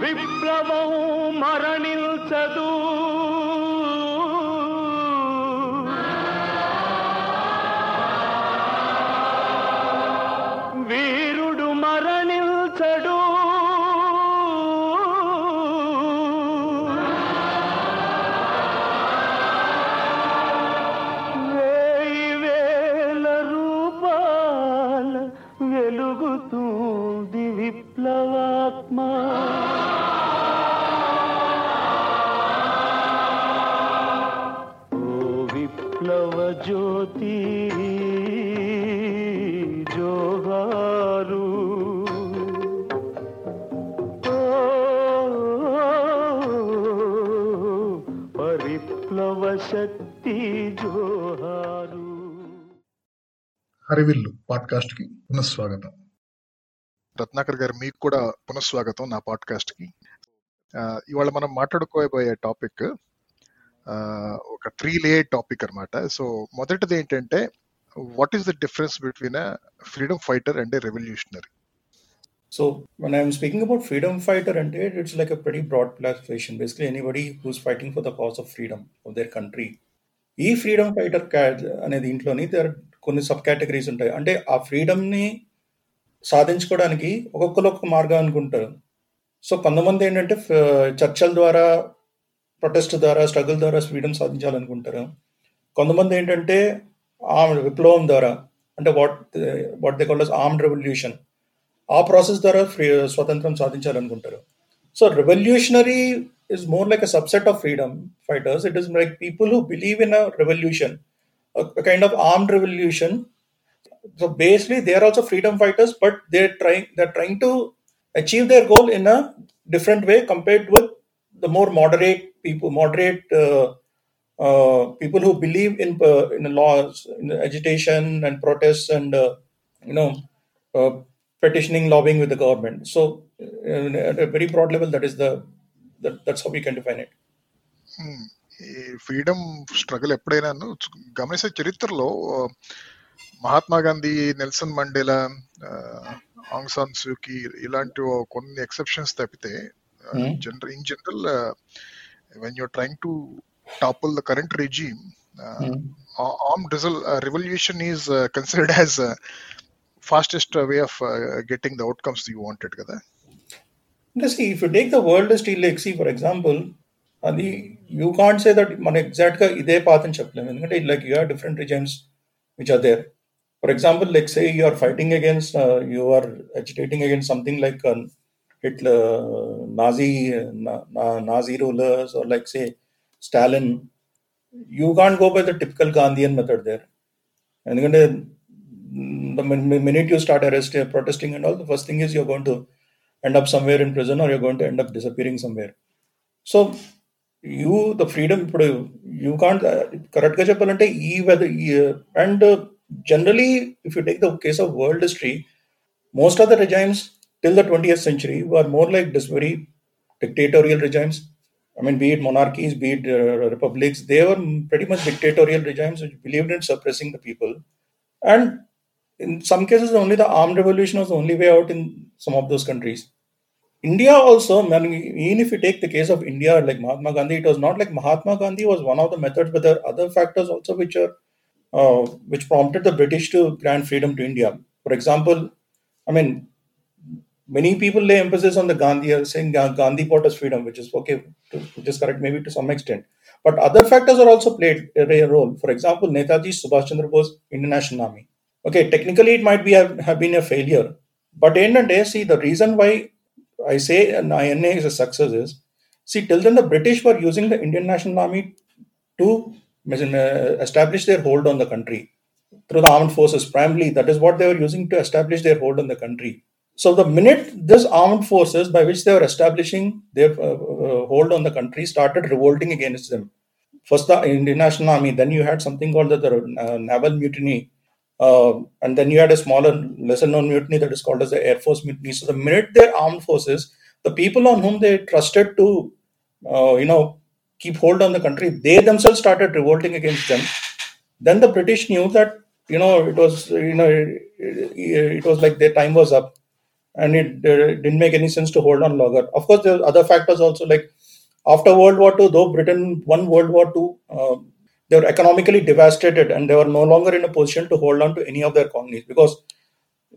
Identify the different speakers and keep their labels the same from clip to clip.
Speaker 1: విప్లవం మరణించదు.
Speaker 2: హరివిల్లు పాడ్కాస్ట్కి పునఃస్వాగతం
Speaker 3: రత్నాకర్ గారు మీకు కూడా పునఃస్వాగతం నా పాడ్కాస్ట్కి ఆ, ఇవాళ మనం మాట్లాడుకోబోయే టాపిక్ ఒక త్రీ లేయర్ టాపిక్ అన్నమాట సో మొదటిది ఏంటంటే what is the difference between freedom fighter and revolutionary
Speaker 4: So when I'm speaking about freedom fighter and it, it's like a pretty broad classification. Basically, anybody who's fighting for the cause of freedom of their country. ఈ freedom fighter అనే దీంట్లోని there are కొన్ని sub categories ఉంటాయి. అంటే ఆ ఫ్రీడమ్ని సాధించుకోవడానికి ఒక్కొక్కరు ఒక్కొక్క మార్గం అనుకుంటారు. సో కొంతమంది ఏంటంటే చర్చల ద్వారా ప్రొటెస్ట్ ద్వారా స్ట్రగుల్ ద్వారా ఫ్రీడమ్ సాధించాలనుకుంటారు. కొంతమంది ఏంటంటే ఆమ్ విప్లవం ద్వారా అంటే what what they call armed revolution ఆ ప్రాసెస్ ద్వారా ఫ్రీ స్వతంత్రం సాధించాలనుకుంటారు. So revolutionary is more like a subset of freedom fighters it is like people who believe in a revolution a, a kind of armed revolution. So basically, they are also freedom fighters, but they're trying they're trying to achieve their goal in a different way compared with the more moderate people, moderate uh, uh, people who believe in uh, in laws, in agitation and protests, and uh, you know, uh, petitioning, lobbying with the government. So, uh, at a very broad level, that is the that, that's how we can define it.
Speaker 3: Hmm. Freedom struggle ఎప్పుడైనా గమనించే చరిత్రలో ఆ, Mahatma Gandhi Nelson Mandela Aung San Suu ఇలాంటి కొన్ని exceptions తప్పితే
Speaker 4: Hmm.
Speaker 3: General in general when you're trying to topple the current regime
Speaker 4: Hmm.
Speaker 3: armed resol- uh, revolution is uh, considered as uh, fastest uh, way of uh, getting the outcomes you wanted కదా
Speaker 4: Let's see, if you take the world history, like see, for example, అది you can't say that మన ఎగ్జాక్ట్గా ఇదే path అని చెప్పలేము ఎందుకంటే like you are different రిజైమ్స్ which are there for example like say you are fighting against you are agitating against something like Hitler Nazi Nazi rulers or like say Stalin you can't go by the typical Gandhian method there ఎందుకంటే the min- minute you start arresting, protesting, and all, the first thing is you're going to end up somewhere in prison or you're going to end up disappearing somewhere. So, you, the freedom, ఇప్పుడు you can't, uh, correct గా చెప్పాలంటే ఈ weather and generally if you take the case of world history most of the regimes till the 20th century were more like this very dictatorial regimes. I mean, be it monarchies, be it uh, republics, they were pretty much dictatorial regimes which believed in suppressing the people. And in some cases, only the armed revolution was the only way out in some of those countries. India also, man, even if you take the case of India, like Mahatma Gandhi, it was not like Mahatma Gandhi was one of the methods, but there are other factors also which are uh, which prompted the British to grant freedom to India. For example, I mean, many people lay emphasis on the Gandhi, saying Gandhi brought us freedom, which is okay, which is correct maybe to some extent. But other factors are also played a role. For example, Netaji Subhash Chandra Bose, Indian National Army. Okay, technically it might be have, have been a failure, but of the day, see the reason why I say an INA is a success is see till then the British were using the Indian National Army to uh, establish their hold on the country. Through the armed forces primarily that is what they were using to establish their hold on the country. So the minute this armed forces by which they were establishing their uh, uh, hold on the country started revolting against them. First the indian national army then you had something called the, the uh, naval mutiny uh, and then you had a smaller lesser known mutiny that is called as the air force mutiny so the minute their armed forces the people on whom they trusted to uh, you know keep hold on the country they themselves started revolting against them then the british knew that you know it was you know it, it, it was like their time was up and it uh, didn't make any sense to hold on longer. Of course, there are other factors also, like after World War II, though Britain won World War II, they were economically devastated and they were no longer in a position to hold on to any of their colonies because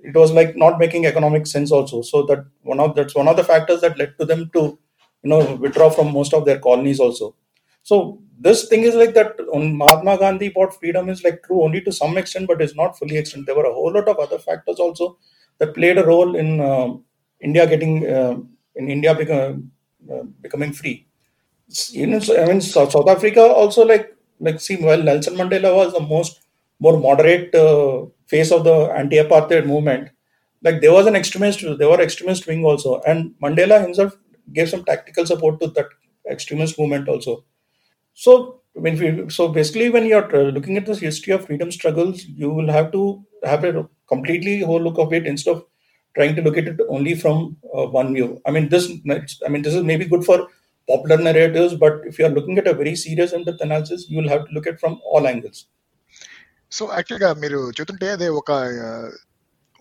Speaker 4: it was like not making economic sense also. So that one of that's one of the factors that led to them to you know withdraw from most of their colonies also. So this thing is like that Mahatma Gandhi about freedom is like true only to some extent, but it's not fully extent. There were a whole lot of other factors also that played a role in uh, India getting uh, in India become, uh, becoming free. You know, so, I mean, South Africa also like like see, while Nelson Mandela was the most more moderate uh, face of the anti-apartheid movement, like there was an extremist, there were extremist wing also, and Mandela himself gave some tactical support to that extremist movement also. So when we, so basically, when you're uh, looking at this history of freedom struggles, you will have to have a completely whole look of it instead of trying to look at it only from uh, one view. I mean, this I mean this is maybe good for popular narratives, but if you are looking at a very serious in-depth analysis, you will have to look at from all angles.
Speaker 3: So యాక్చువల్గా మీరు చెబుతుంటే అదే ఒక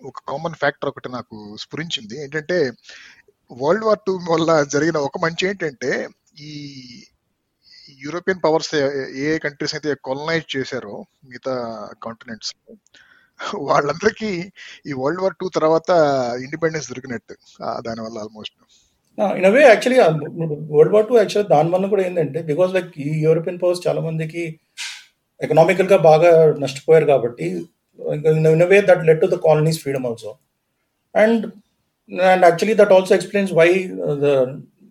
Speaker 3: ఒక common factor ఒకటి నాకు స్ఫురించింది. ఏంటంటే world war two వల్ల జరిగిన ఒక మంచి ఏంటంటే ఈ యూరోపియన్ పవర్స్ ఏ కంట్రీస్ అయితే కొలనైజ్ చేశారో మిగతా కాంటినెంట్స్ వాళ్ళందరికీ ఈ వరల్డ్ వార్ టూ తర్వాత ఇండిపెండెన్స్ దొరికినట్టు. దానివల్ల almost
Speaker 4: in away actually world war two actually దాని వల్ల కూడా ఏంటంటే బికాస్ లైక్ ఈ యూరోపియన్ పవర్స్ చాలా మందికి ఎకనామికల్ గా బాగా నష్టపోయారు కాబట్టి in way that let to the colonies freedom also and and actually that also explains why the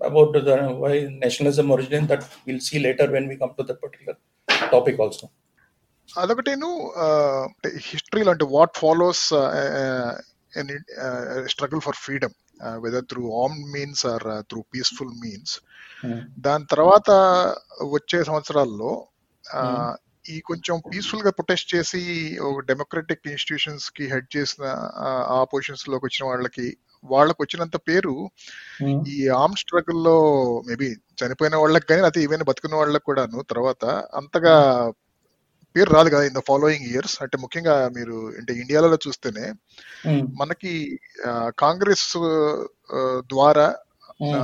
Speaker 4: about the why nationalism origin that will see later when we come to that particular topic also
Speaker 3: అదొకటేను హిస్టరీలో అంటే what follows struggle for freedom whether through arm means or through peaceful means దాని తర్వాత వచ్చే సంవత్సరాల్లో ఆ, ఈ కొంచెం పీస్ఫుల్గా ప్రొటెస్ట్ చేసి ఒక డెమోక్రటిక్ ఇన్స్టిట్యూషన్స్కి హెడ్ చేసిన ఆ పొజిషన్స్లోకి వచ్చిన వాళ్ళకి వాళ్ళకి వచ్చినంత పేరు ఈ ఆర్మ్ స్ట్రగుల్లో మేబీ చనిపోయిన వాళ్ళకి కానీ లేకపోతే ఈవెన్ బతుకున్న వాళ్ళకి కూడాను తర్వాత అంతగా పేరు రాదు కదా ఇన్ ద ఫాలోయింగ్ ఇయర్స్ అంటే ముఖ్యంగా మీరు అంటే ఇండియాలో చూస్తేనే మనకి ఆ, కాంగ్రెస్ ద్వారా ఆ,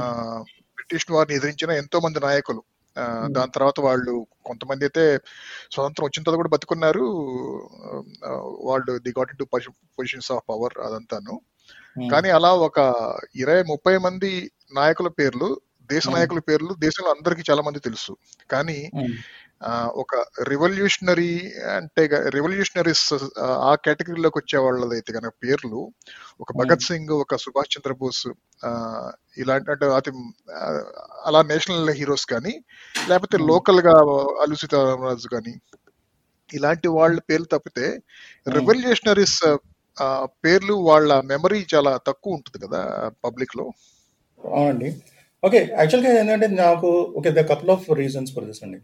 Speaker 3: బ్రిటిష్ వారిని ఎదిరించిన ఎంతో మంది నాయకులు. ఆ, దాని తర్వాత వాళ్ళు కొంతమంది అయితే స్వతంత్రం వచ్చిన తర్వాత కూడా బతుకున్నారు. వాళ్ళు they got to positions of power అదంతాను. కానీ అలా ఒక ఇరవై ముప్పై మంది నాయకుల పేర్లు దేశ నాయకుల పేర్లు దేశంలో అందరికీ చాలా మంది తెలుసు. కానీ ఒక రివల్యూషనరీ అంటే రివల్యూషనరీస్ ఆ కేటగిరీలోకి వచ్చే వాళ్ళదైతే కనుక పేర్లు ఒక భగత్ సింగ్ ఒక సుభాష్ చంద్రబోస్ ఇలాంటి అంటే అతి అలా నేషనల్ హీరోస్ కానీ లేకపోతే లోకల్గా అల్లు సీతారామరాజు కానీ ఇలాంటి వాళ్ళ పేర్లు తప్పితే రెవల్యూషనరీస్ పేర్లు వాళ్ళ మెమరీ చాలా తక్కువ ఉంటుంది కదా పబ్లిక్లో.
Speaker 4: అవునండి. ఓకే యాక్చువల్గా ఏంటంటే నాకు okay the couple of reasons for this అండి.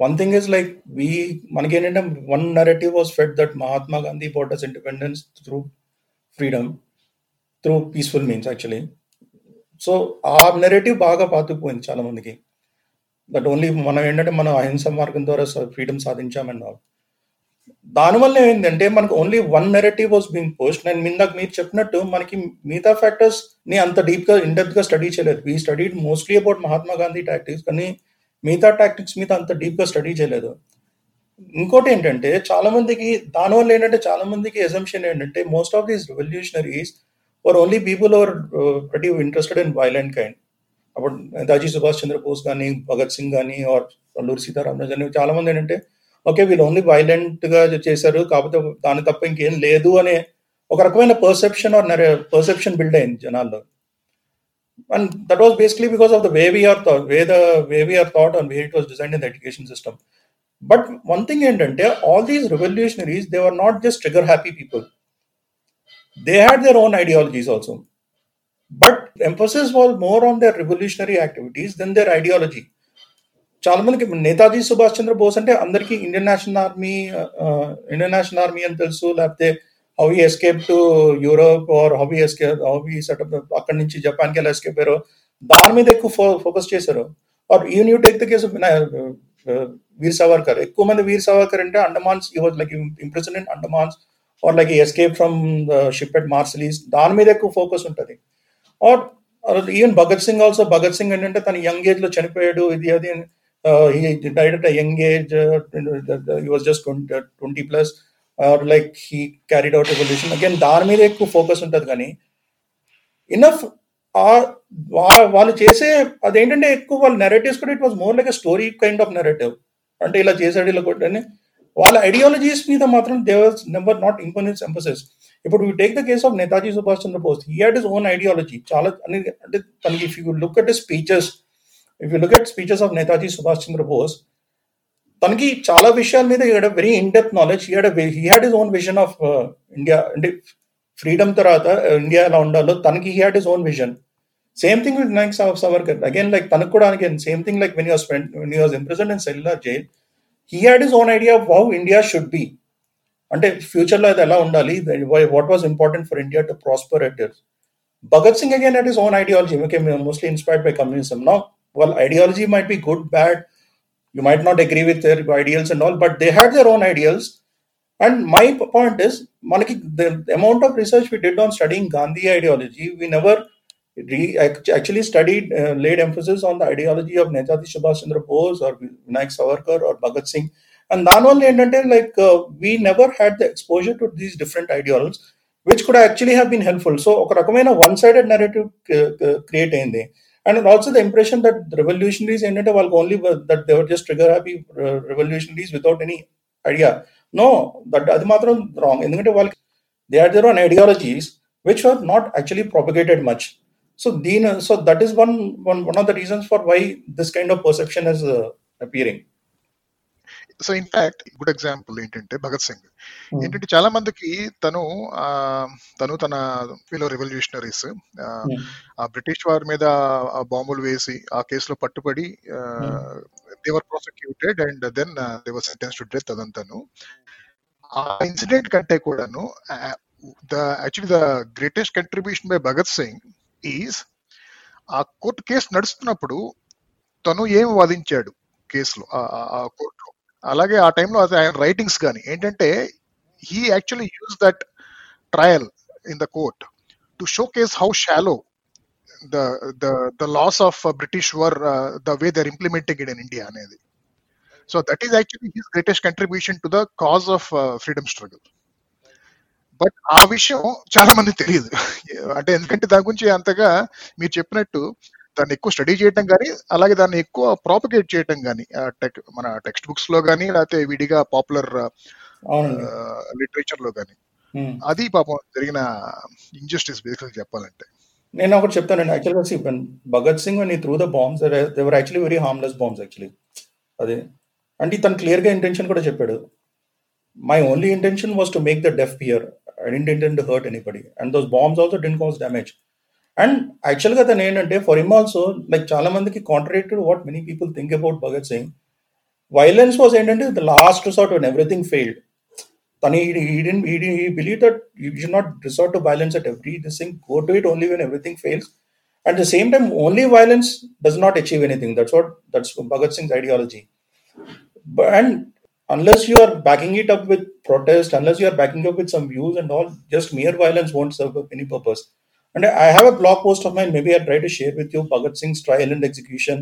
Speaker 4: One thing is like we మనకి ఏంటంటే one narrative was fed that Mahatma Gandhi bought us independence through freedom through peaceful means actually so ఆ నెరేటివ్ బాగా పాతుకుపోయింది చాలా మందికి బట్ ఓన్లీ మనం ఏంటంటే మనం అహింస మార్గం ద్వారా ఫ్రీడమ్ సాధించామని దానివల్ల ఏంటంటే మనకు only one narrative was being post నేను ఇందాక మీరు చెప్పినట్టు మనకి మిగతా ఫ్యాక్టర్స్ని అంత డీప్గా ఇన్ ఇండెప్త్గా స్టడీ చేయలేదు. We studied mostly about Mahatma Gandhi tactics కానీ మిగతా టాక్టిక్స్ మీద అంత డీప్గా స్టడీ చేయలేదు. ఇంకోటి ఏంటంటే చాలా మందికి దానివల్ల ఏంటంటే చాలా మందికి ఎజంప్షన్ ఏంటంటే most of these revolutionaries were only people are pretty interested in violent kind అప్పుడు నేతాజీ సుభాష్ చంద్రబోస్ కానీ భగత్ సింగ్ కానీ ఆర్ అల్లూరి సీతారామరాజు కానీ చాలా మంది ఏంటంటే ఓకే వీళ్ళు ఓన్లీ వైలెంట్గా చేశారు కాకపోతే దాని తప్ప ఇంకేం లేదు అనే ఒక రకమైన పర్సెప్షన్ ఆర్ పర్సెప్షన్ బిల్డ్ అయింది జనాల్లో. and that was basically because of the way we're way the way we're thought and way it was design in the education system but one thing ఏంటంటే all these revolutionaries they are not just trigger happy people they had their own ideologies also but emphasis was more on their revolutionary activities than their ideology చాలా మందికి నేతాజీ సుభాష్ చంద్ర బోస్ అంటే అందరికీ Indian National Army Indian National Army అని తెలుసు లేకపోతే how he escape to Europe or how escape how he setup అక్కడి నుంచి జపాన్కి ఎలా ఎస్కేప్ అయ్యారో దాని మీద ఎక్కువ ఫోకస్ చేశారు. Or even you take the case Veer Savarkar ఎక్కువ మంది వీర్ సావర్కర్ అంటే Andamans he was like impression in Andamans or like escape from ship at Marseilles దాని మీద ఎక్కువ ఫోకస్ ఉంటుంది. Or even Bhagat Singh also Bhagat Singh ఏంటంటే తన యంగ్ ఏజ్లో చనిపోయాడు ఇది అది direct young age was just twenty plus or like he carried out revolution again దాని మీద ఎక్కువ ఫోకస్ ఉంటుంది కానీ ఇనఫ్ వాళ్ళు చేసే అదేంటంటే ఎక్కువ వాళ్ళ నెరేటివ్స్ కూడా it was more like story kind of narrative అంటే ఇలా చేశాడు ఇలా కొట్టని వాళ్ళ ఐడియాలజీస్ మీద మాత్రం they were number not importance emphasis ఇప్పుడు we take the case of Netaji Subhash Chandrabose he had his own ideology చాలా అంటే తనకి if you look at speeches if you look at speeches of Netaji Subhash Chandrabose తనకి చాలా విషయాల మీద he had very in depth knowledge he had he had his own vision of India అంటే freedom తర్వాత India ఎలా ఉండాలో తనకి he had his own vision same thing with Nayak Naik Savarkar again like తనకు కూడా again same thing like when he's when he's imprisoned in cellular jail he had his own idea of how India should be అంటే ఫ్యూచర్లో అది ఎలా ఉండాలి? What was important for India to prosper at Bhagat Singh again at his own ideology okay mostly inspired by communism నా వాళ్ళ ideology might be good bad you might not agree with their ideals and all but they had their own ideals and my point is manaki the amount of research we did on studying gandhi ideology we never re- actually studied uh, laid emphasis on the ideology of netaji subhash chandra bose or vinayak savarkar or bhagat singh and దాని వల్ల ఏంటంటే like we never had the exposure to these different ideologies which could actually have been helpful so ఒక రకమైన one sided narrative create అయింది and also the impression that revolutionaries ended up only uh, that they were just trigger happy uh, revolutionaries without any idea. No that adi wrong. They had their own ideologies which were not actually propagated much. So uh, so that is one, one one of the reasons for why this kind of perception is uh,
Speaker 3: appearing. So in fact good example ఏంటంటే భగత్ సింగ్. ఏంటంటే చాలా మందికి తను తను తన fellow revolutionaries ఆ British వారి మీద ఆ బాంబులు వేసి ఆ కేసులో పట్టుబడి they were prosecuted and then they were sentence to death అదంతాను. ఆ ఇన్సిడెంట్ కంటే కూడాను the actually the greatest contribution by Bhagat Singh is ఆ కోర్టు కేసు నడుస్తున్నప్పుడు తను ఏం వాదించాడు కేసులో ఆ కోర్టులో అలాగే ఆ టైంలో అది ఆయన రైటింగ్స్ కానీ ఏంటంటే he actually use that trial in the court to showcase how shallow the the the laws of British were the way they're implementing in in India అనేది. So that is actually his greatest contribution to the cause of freedom struggle but ఆ విషయం చాలా మంది తెలియదు. అంటే ఎందుకంటే దాని గురించి అంతగా మీరు చెప్పినట్టు దాన్ని ఎక్కువ స్టడీ చేయటం కానీ అలాగే దాన్ని ఎక్కువ ప్రాపగేట్ చేయటం కానీ మన టెక్స్ట్ బుక్స్లో కానీ లేకపోతే విడిగా పాపులర్ లిటరేచర్లో కానీ. అది పాపం జరిగిన ఇంజస్టిస్ బేసికల్ చెప్పాలంటే.
Speaker 4: నేను ఒకటి చెప్తానండి. యాక్చువల్గా భగత్ సింగ్ అని through the bombs they were actually very harmless bombs actually అదే. అంటే తను క్లియర్గా ఇంటెన్షన్ కూడా చెప్పాడు. My only intention was to make the deaf hear I didn't intend to hurt anybody and those bombs also didn't cause damage and యాక్చువల్గా తను ఏంటంటే for him also like చాలా మందికి contradicted what many people think about Bhagat Singh violence was ఏంటంటే the last resort when everything failed తను he didn't he, he believed that you should not resort to violence at every this thing go to it only when everything fails at the same time only violence does not achieve anything that's what that's bhagat singh's ideology but and unless you are backing it up with protest unless you are backing up with some views and all just mere violence won't serve any purpose and i have a blog post of mine maybe i'll try to share with you bhagat singh's trial and execution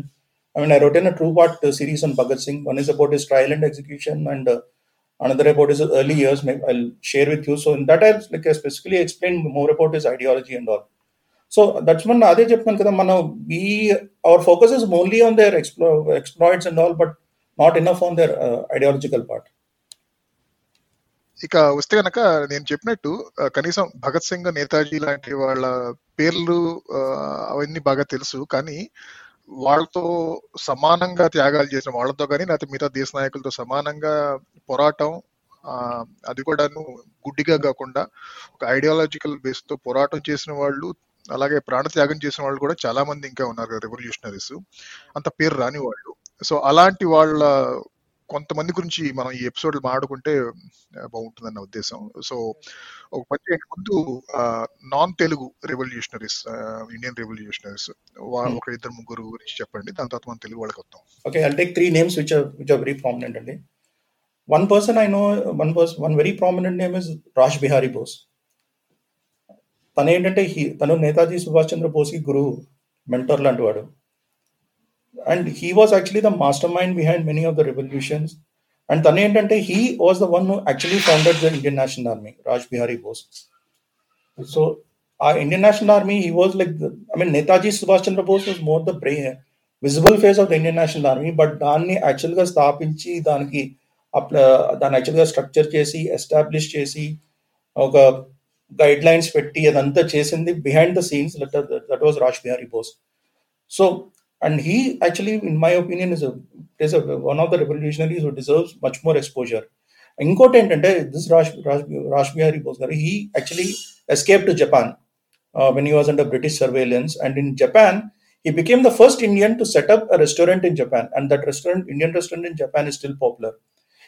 Speaker 4: i mean i wrote in a two part uh, series on bhagat singh one is about his trial and execution and uh, another about his early years maybe i'll share with you so in that i'll like I specifically explain more about his ideology and all so that's one అదే చెప్తున్నాను కదా మనం we our focus is only on their explo- exploits and all but not enough on their uh, ideological part
Speaker 3: ఇక వస్తే కనుక నేను చెప్పినట్టు కనీసం భగత్ సింగ్ నేతాజీ లాంటి వాళ్ళ పేర్లు అవన్నీ బాగా తెలుసు. కానీ వాళ్ళతో సమానంగా త్యాగాలు చేసిన వాళ్ళతో కానీ లేకపోతే మిగతా దేశ నాయకులతో సమానంగా పోరాటం అది కూడాను గుడ్డిగా కాకుండా ఒక ఐడియాలజికల్ బేస్తో పోరాటం చేసిన వాళ్ళు అలాగే ప్రాణత్యాగం చేసిన వాళ్ళు కూడా చాలా మంది ఇంకా ఉన్నారు కదా రెవల్యూషనరీస్ అంత పేరు రాని వాళ్ళు. సో అలాంటి వాళ్ళ కొంతమంది గురించి మనం ఈ ఎపిసోడ్లు మాట్లాడుకుంటే బాగుంటుందన్న ఉద్దేశం. సో ఒక మంచి ముందు non Telugu revolutionaries Indian
Speaker 4: revolutionaries
Speaker 3: ఒక ఇద్దరు ముగ్గురు గురించి చెప్పండి. దాని తర్వాత మనం తెలుగు వాళ్ళకి వస్తాం
Speaker 4: okay I take three names which which are very prominent అండి. One person I know one person one very prominent name is Raj Bihari Bose తను ఏంటంటే తను నేతాజీ సుభాష్ చంద్ర బోస్కి గురువు మెంటర్ లాంటి వాడు. And he was actually the master mind behind many of the revolutions and తను ఏంటంటే he was the one actually founded the Indian national army Raj Bihari Bose so ఆ Indian national army he was like I mean Netaji Subhash Chandra Bose was more the బ్రే visible face of the Indian national army but దాన్ని యాక్చువల్గా స్థాపించి దానికి అప్ల దాన్ని యాక్చువల్గా structure చేసి establish చేసి ఒక గైడ్ లైన్స్ పెట్టి అదంతా చేసింది behind the scenes that was Raj Bihari Bose so and he actually in my opinion is a is one of the revolutionaries who deserves much more exposure. Inkote entante this Raj, Raj, Raj Bihari Bose he actually escaped to Japan uh, when he was under British surveillance. And in Japan he became the first Indian to set up a restaurant in Japan. And that restaurant Indian restaurant in Japan is still popular.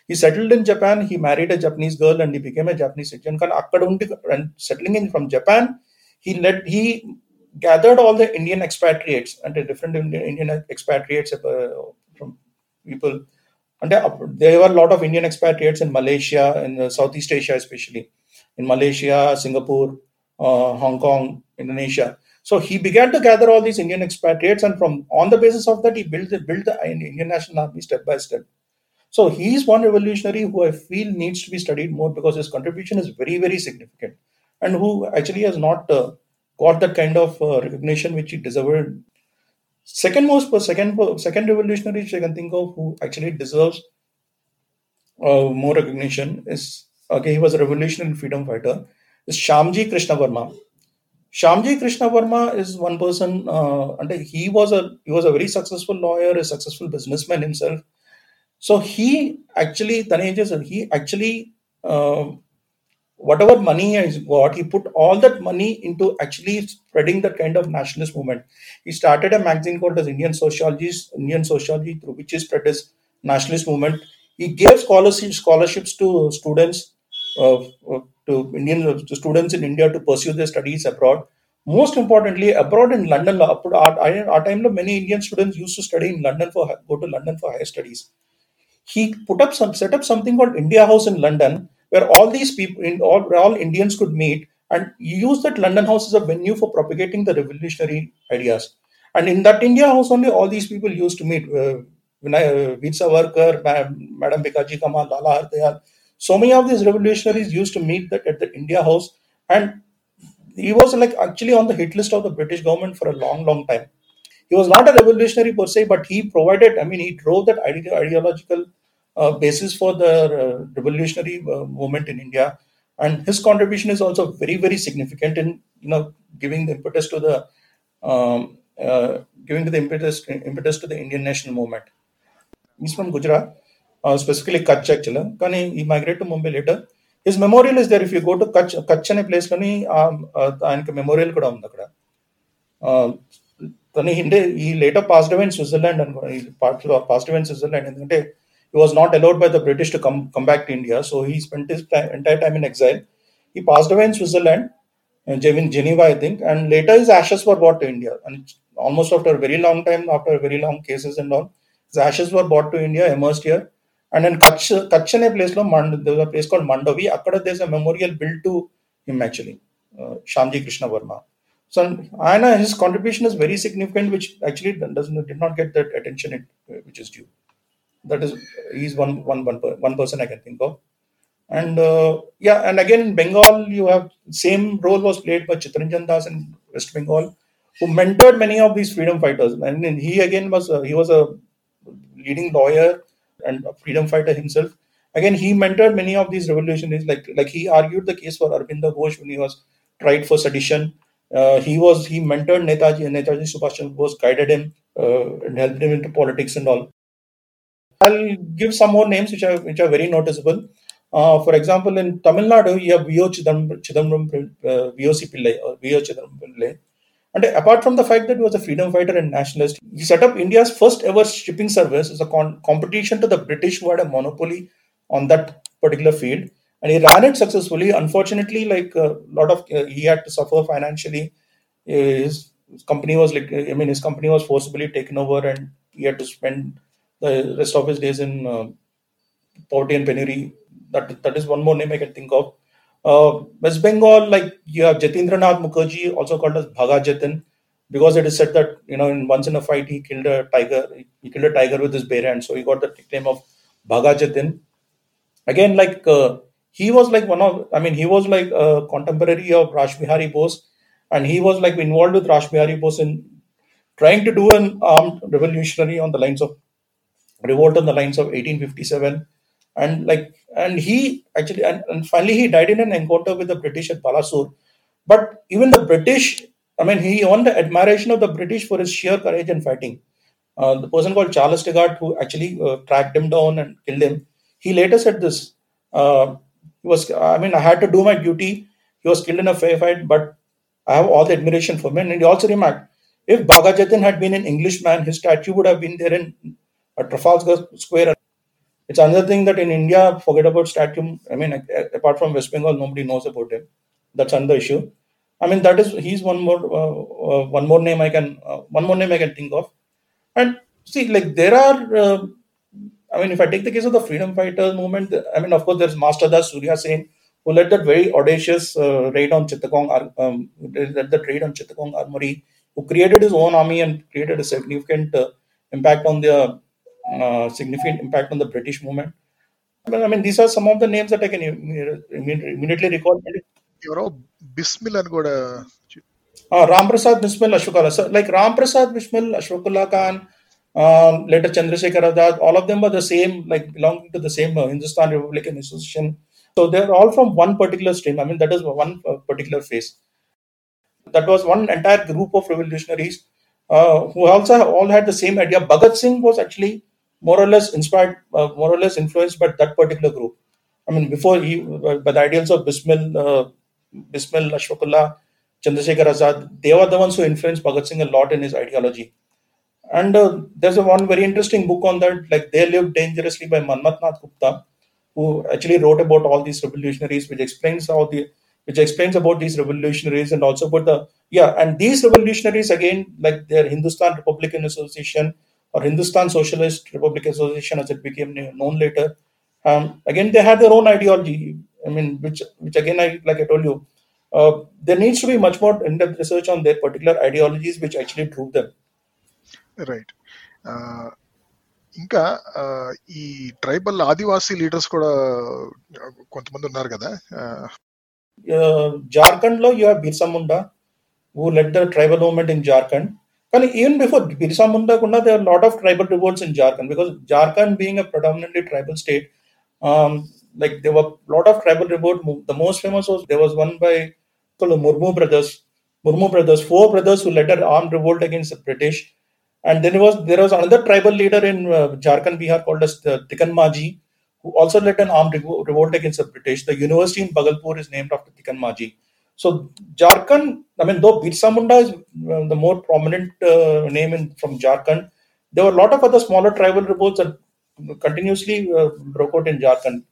Speaker 4: He settled in Japan he married a Japanese girl and he became a Japanese citizen. And settling in from Japan he led he gathered all the Indian expatriates and the different Indian, Indian expatriates uh, from people. And there were a lot of Indian expatriates in Malaysia, in uh, Southeast Asia, especially in Malaysia, Singapore, uh, Hong Kong, Indonesia. So he began to gather all these Indian expatriates, and from on the basis of that, he built the, built the Indian National Army step by step. So he is one revolutionary who I feel needs to be studied more because his contribution is very very significant, and who actually has not uh, got the kind of uh, recognition which he deserved. Second most second second revolutionary which I can think of who actually deserves uh, more recognition is okay. He was a revolutionary freedom fighter. Is Shyamji Krishna Varma. Shyamji Krishna Varma is one person, uh, and he was a he was a very successful lawyer, a successful businessman himself. So he actually, Tanejas, he actually, uh, whatever money he's got, he put all that money into actually spreading that kind of nationalist movement. He started a magazine called as Indian Sociology, Indian Sociology, through which he spread his nationalist movement. He gave scholarships scholarships to students uh, to Indian to students in India to pursue their studies abroad. Most importantly, abroad in London, our, our time, many Indian students used to study in London for go to London for higher studies. He put up some set up something called India House in London, where all these people, in all all Indians could meet, and use that London House as a venue for propagating the revolutionary ideas. And in that India House, only all these people used to meet. Uh, Veer Savarkar, Madam Bhikaji Kamal, Lala Hardayal, so many of these revolutionaries used to meet that at the India House, and he was like actually on the hit list of the British government for a long, long time. He was not a revolutionary per se, but he provided. I mean, he drove that ide- ideological uh, basis for the uh, revolutionary uh, movement in India, and his contribution is also very, very significant in you know giving the impetus to the um, giving the impetus impetus to the Indian national movement. He's from Gujarat. Specifically Kutch actually కానీ he migrate to Mumbai later his memorial is there if you go to Kutch Kutch అనే ప్లేస్లోని ఆయనకి memorial కూడా ఉంది అక్కడ తను అంటే ఈ లేటర్ పాస్డ్ అవే స్విట్జర్లాండ్ అనుకో ఈ పార్ట్ పాస్డ్ స్విట్జర్లాండ్ ఎందుకంటే He was not allowed by the British to come, come back to India. So he spent his time, entire time in exile. He passed away in Switzerland, uh, in Geneva, I think. And later his ashes were brought to India. And almost after a very long time, after very long cases and all, his ashes were brought to India, immersed here. And in Kutch, Kutch in a place, there was a place called Mandavi. Akkada, there's a memorial built to him actually, uh, Shyamji Krishna Varma. So Ayana, his contribution is very significant, which actually doesn't did not get that attention it, uh, which is due. That is, he's one one one one person I can think of. And uh, yeah, and again in Bengal, you have same role was played by Chittaranjan Das in West Bengal, who mentored many of these freedom fighters. And he again was a, he was a leading lawyer and a freedom fighter himself. Again, he mentored many of these revolutionaries. Like like he argued the case for Arvind Ghosh when he was tried for sedition. Uh, he was he mentored Netaji Netaji Subhash Chandra Bose, guided him uh, and helped him into politics and all. I'll give some more names which are which are very noticeable. Uh, for example, in Tamil Nadu, you have V.O. Chidambaram, uh, V.O.C. Pillai, or V.O. Chidambaram Pillai. And apart from the fact that he was a freedom fighter and nationalist, he set up India's first ever shipping service as a con- competition to the British who had a monopoly on that particular field. And he ran it successfully. Unfortunately, like a lot of, uh, he had to suffer financially. His company was like, I mean, his company was forcibly taken over and he had to spend the rest of his days in uh, poverty and penury. That that is one more name I can think of. Uh, West Bengal, like you have Jatindranath Mukherjee, also called as Bagha Jatin, because it is said that you know in once in a fight he killed a tiger. He killed a tiger with his bare hand, so he got the nickname of Bagha Jatin. Again, like uh, he was like one of, I mean, he was like a contemporary of Raj Bihari Bose, and he was like involved with Raj Bihari Bose in trying to do an armed revolutionary on the lines of revolt on the lines of 1857 and like and he actually and, and finally he died in an encounter with the british at Balasore but even the british i mean he won the admiration of the british for his sheer courage and fighting. Uh, the person called charles Tegart, who actually uh, tracked him down and killed him. He later said this uh, he was i mean i had to do my duty. He was killed in a fair fight but i have all the admiration for him. And he also remarked if Bagha Jatin had been an Englishman, his statue would have been there in uh, Trafalgar Square. It's another thing that in India, forget about statue. I mean, apart from West Bengal, nobody knows about him. That's another issue. I mean, that is he's one more uh, uh, one more name I can uh, one more name I can think of. And see, like there are. Uh, I mean, if I take the case of the freedom fighters movement, I mean, of course, there's Masterda Surya Sen, who led that very audacious uh, raid on Chittagong, um, led that raid on Chittagong Armory, who created his own army and created a significant uh, impact on the uh, significant impact on the British movement. I mean, these are some of the names that I can immediately recall.
Speaker 3: You know, Bismil and Goda.
Speaker 4: Uh, uh, Ram Prasad Bismil like Ramprasad Bismil Ashfaqullah Khan, um, later Chandrasekhar Azad, all of them were the same, like belonging to the same uh, Hindustan Republican Association. So they're all from one particular stream. I mean, that is one uh, particular phase. That was one entire group of revolutionaries who also all had the same idea. Bhagat Singh was actually more or less inspired, uh, more or less influenced by that particular group. I mean, before he, by the ideals of Bismil, uh, Bismil Ashfaqullah, Chandrasekhar Azad, they were the ones who influenced Bhagat Singh a lot in his ideology. And uh, there's a one very interesting book on that, like They Lived Dangerously by Manmath Nath Gupta, who actually wrote about all these revolutionaries, which explains how the which explains about these revolutionaries and also about the yeah, and these revolutionaries again, like their Hindustan Republican Association or Hindustan Socialist Republican Association, as it became known later. Um, again, they had their own ideology. I mean, which which again, I like I told you, uh, there needs to be much more in-depth research on their particular ideologies, which actually drove them.
Speaker 3: Right ఆ, ఇంకా ఈ tribal ఆదివాసీ leaders కూడా కొంతమంది ఉన్నారు కదా
Speaker 4: uh, Jharkhand lo you have Birsa Munda who led the tribal movement in Jharkhand. Even before Birsa Munda there are a lot of tribal revolts in Jharkhand because Jharkhand being a predominantly tribal state, um, like there were a lot of tribal revolt. The most famous was there was one by called the Murmu brothers. Murmu brothers, four brothers who led an armed revolt against the British. And then there was another tribal leader in uh, Jharkhand, Bihar called as the Tilka Manjhi, who also led an armed revo- revolt against the British. The university in Bhagalpur is named after Tilka Manjhi. So Jharkhand, I mean, though Birsa Munda is uh, the more prominent uh, name in, from Jharkhand, there were a lot of other smaller tribal revolts that continuously uh, broke out in Jharkhand.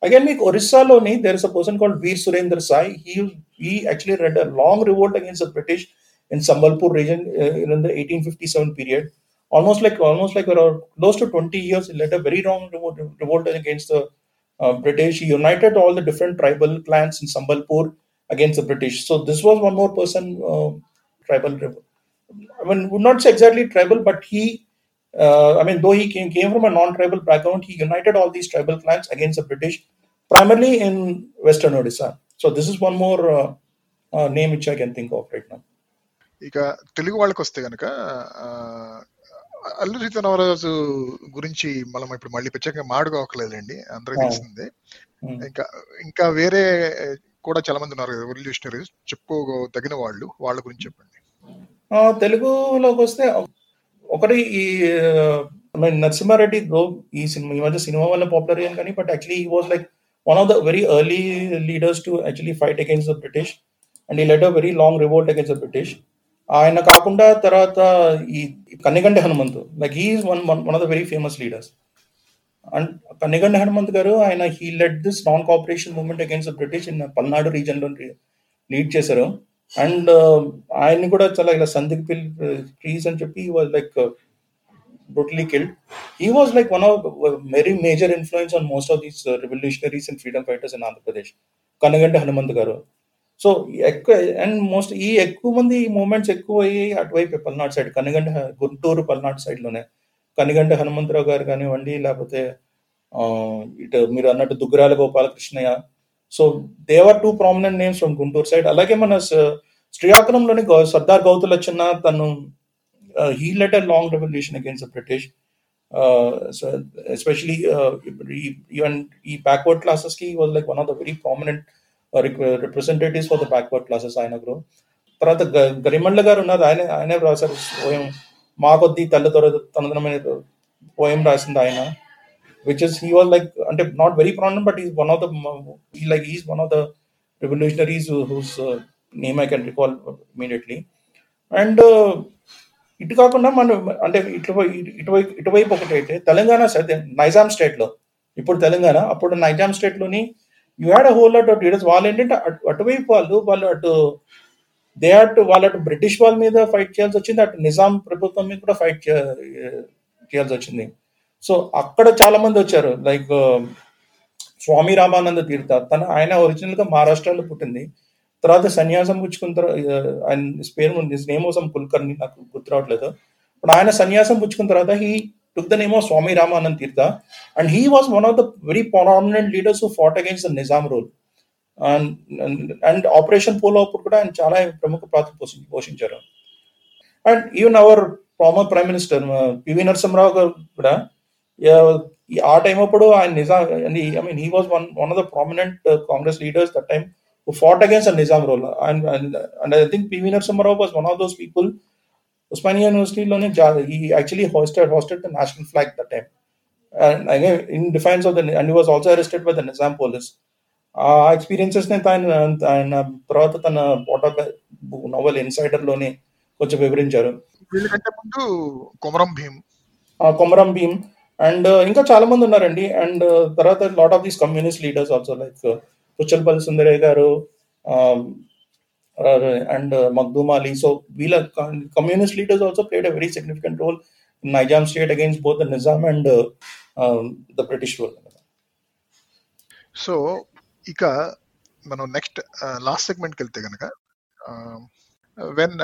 Speaker 4: Again, like Orissa Loni, there is a person called Veer Surendra Sai. He he actually led a long revolt against the British in Sambalpur region uh, in the 1857 period. Almost like almost like around close to 20 years, he led a very long revolt, revolt against the uh, British. He united all the different tribal clans in Sambalpur against the British. So this was one more person uh, tribal. I mean, would not say exactly tribal, but he, uh, I mean, though he came, came from a non-tribal background, he united all these tribal clans against the British, primarily in Western Odisha. So this is one more uh, uh, name which I can think of right now.
Speaker 3: ఇక తెలుగు వాళ్ళకి వస్తే కనుక అల్లూరి సీతారామరాజు గురించి మనం ఇప్పుడు మళ్ళీ ప్రత్యేకంగా మాడుకోకలేదండి అందరికీ
Speaker 4: Ah.
Speaker 3: తెలిసిందే
Speaker 4: Hmm.
Speaker 3: ఇంకా ఇంకా వేరే కూడా చాలా మంది ఉన్నారు రెవల్యూషనరీస్ చెప్పుకోదగిన వాళ్ళు వాళ్ళ గురించి చెప్పండి.
Speaker 4: తెలుగులోకి వస్తే ఒకటి ఈ నరసింహారెడ్డి దో ఈ సినిమా ఈ మధ్య సినిమా వల్ల పాపులర్ అయ్యాను కానీ but actually he was like one of the very early leaders to actually fight against the British and he led a very long revolt against the British ఆయన కాకుండా తర్వాత ఈ Kanneganti Hanumanthu like he's one one of the very famous leaders and Kanneganti Hanumanth garu ఆయన he led this non cooperation movement against British in Palnadu రీజన్లో lead చేశారు. And uh, ఆయన్ని కూడా చాలా ఇలా సందిగ్ పిల్ ట్రీస్ అని చెప్పి he was like brutally killed he was like one of very major influence on most of these revolutionaries and freedom fighters in Andhra Pradesh Kanaganti Hanumanth గారు. సో ఎక్కువ అండ్ మోస్ట్ ఈ ఎక్కువ మంది ఈ మూమెంట్స్ ఎక్కువ అయ్యి అటువైపు పల్నాడు సైడ్ కనగంట గుంటూరు పల్నాడు సైడ్లోనే కనిగంట హనుమంతరావు గారు కానివ్వండి లేకపోతే ఇటు మీరు అన్నట్టు Duggirala Gopalakrishnayya. So they were two prominent names from Guntur side అలాగే మన శ్రీకాకుళంలోని గౌ- సర్దార్ గౌతులచ్చన్న తను he led a long revolution against British especially even ఈ బ్యాక్వర్డ్ క్లాసెస్కి was like one of the very prominent representatives for the backward classes ఆయన గ్రో తర్వాత గరిమండ్ల గారు ఉన్నారు. ఆయన ఆయనే రాశారు. మా కొద్ది తల్లి దొర తనదనమైన పోయం రాసింది ఆయన which is he was like అంటే not very problem but is one of the like is one of the revolutionaries whose name I can recall immediately and ఇటు కాకుండా మనం అంటే ఇటు ఇటువైపు ఇటువైపు ఒకటి అయితే తెలంగాణ నైజాం స్టేట్లో ఇప్పుడు తెలంగాణ అప్పుడు Nizam స్టేట్లోని you had a whole lot of leaders వాళ్ళు ఏంటంటే అటువైపు వాళ్ళు వాళ్ళు అటు దే అటు వాళ్ళ అటు బ్రిటిష్ వాళ్ళ మీద ఫైట్ చేయాల్సి వచ్చింది అటు నిజాం ప్రభుత్వం మీద కూడా ఫైట్ చేయాల్సి వచ్చింది. సో అక్కడ చాలా మంది వచ్చారు. లైక్ um, స్వామి రామానంద తీర్థ తన ఆయన ఒరిజినల్గా మహారాష్ట్రలో పుట్టింది. తర్వాత సన్యాసం పుచ్చుకున్న తర్వాత ఆయన పేరు నేమ్ కోసం కుల్కర్ని నాకు గుర్తు రావట్లేదు. ఇప్పుడు ఆయన సన్యాసం పుచ్చుకున్న తర్వాత he took the name of Swamy Ramanand Tirtha. And he was one of the very prominent leaders who fought against the Nizam rule and Operation Polo అప్పుడు కూడా ఆయన చాలా ప్రముఖ పాత్ర పోషి- పోషించారు and even our former prime minister PV Narasimha Rao గారు కూడా yeah, ఈ- ఆ టైం అప్పుడు ఆయన Nizam I mean he was one one of the prominent Congress leaders that time who fought against Nizam role and and I think PV Narasimha Rao was one of those people Osmania యూనివర్సిటీలోనే he actually hosted hosted the national flag that time and again in defense of the and he was also arrested by the Nizam police. ఆ ఎక్స్పీరియన్సెస్ని ఆయన ఆయన తర్వాత తన photo novel ఇన్సైడర్లోనే కొంచెం వివరించారు.
Speaker 3: వీళ్ళకంటే ముందు Komaram
Speaker 4: Bhim. And ఇంకా చాలా మంది ఉన్నారండి. అండ్ తర్వాత lot of these communist leaders also like Puchalapalli Sundarayya garu and Makhdoom Ali. So వీళ్ళ communist leaders also played a very significant role in Nizam state against both the Nizam and the British rule
Speaker 3: so ఇక మనం next last సెగ్మెంట్కి వెళ్తే కనుక when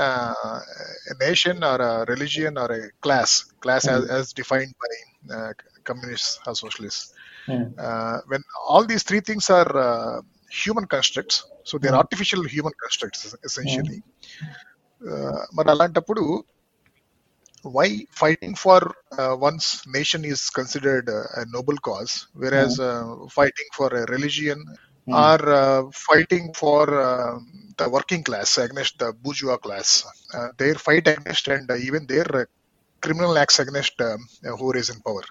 Speaker 3: nation or religion or class class as defined by communist or socialist when all these three things are human constructs so they are artificial human constructs essentially మరి అలాంటప్పుడు why fighting for uh, one's nation is considered uh, a noble cause, whereas uh, fighting for a religion mm. are uh, fighting for uh, the working class against the bourgeois class. Uh, their fight against and uh, even their uh, criminal acts against um, who is in power.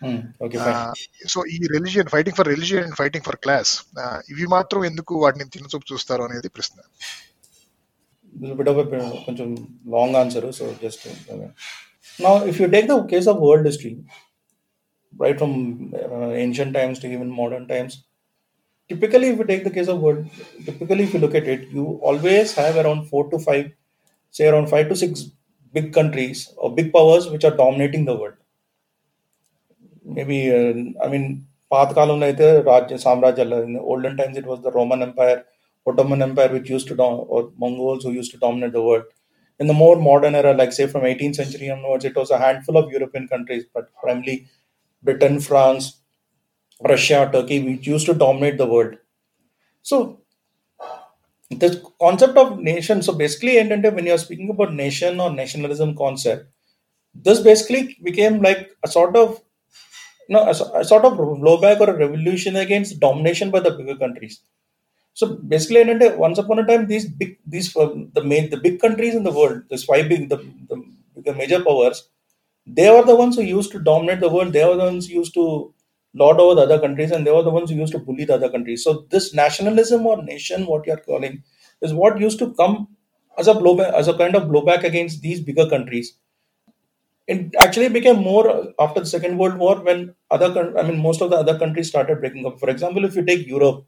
Speaker 4: Hmm,
Speaker 3: okay, uh, so ఈ religion fighting for religion and fighting for class ఇవి మాత్రం ఎందుకు వాటిని తినచూపు చూస్తారు అనేది ప్రశ్న
Speaker 4: కొంచెం లాంగ్ ఆన్సర్ సో జస్ట్ నా if you take the case of world history right from ancient times to even modern times typically if you take the case of world typically if you look at it you always have around four to five say around five to six big countries or big powers which are dominating the world maybe uh, i mean పాత కాలంలో అయితే రాజ్య సామ్రాజ్యాలు in the olden times it was the roman empire ottoman empire which used to dom- or mongols who used to dominate the world in the more modern era like say from 18th century onwards it was a handful of european countries but primarily britain france Russia, Turkey, which used to dominate the world. So this concept of nation, so basically when you're speaking about nation or nationalism concept, this basically became like a sort of you know, a, a sort of blowback or a revolution against domination by the bigger countries. So basically, once upon a time, these big, these uh, the main, the big countries in the world, the five big, the, the, the major powers, they were the ones who used to dominate the world. They were the ones who used to lord over the other countries and they were the ones who used to bully the other countries. So this nationalism or nation what you are calling is what used to come as a blowback as a kind of blowback against these bigger countries. It actually became more after the second world war when other i mean most of the other countries started breaking up. For example if you take europe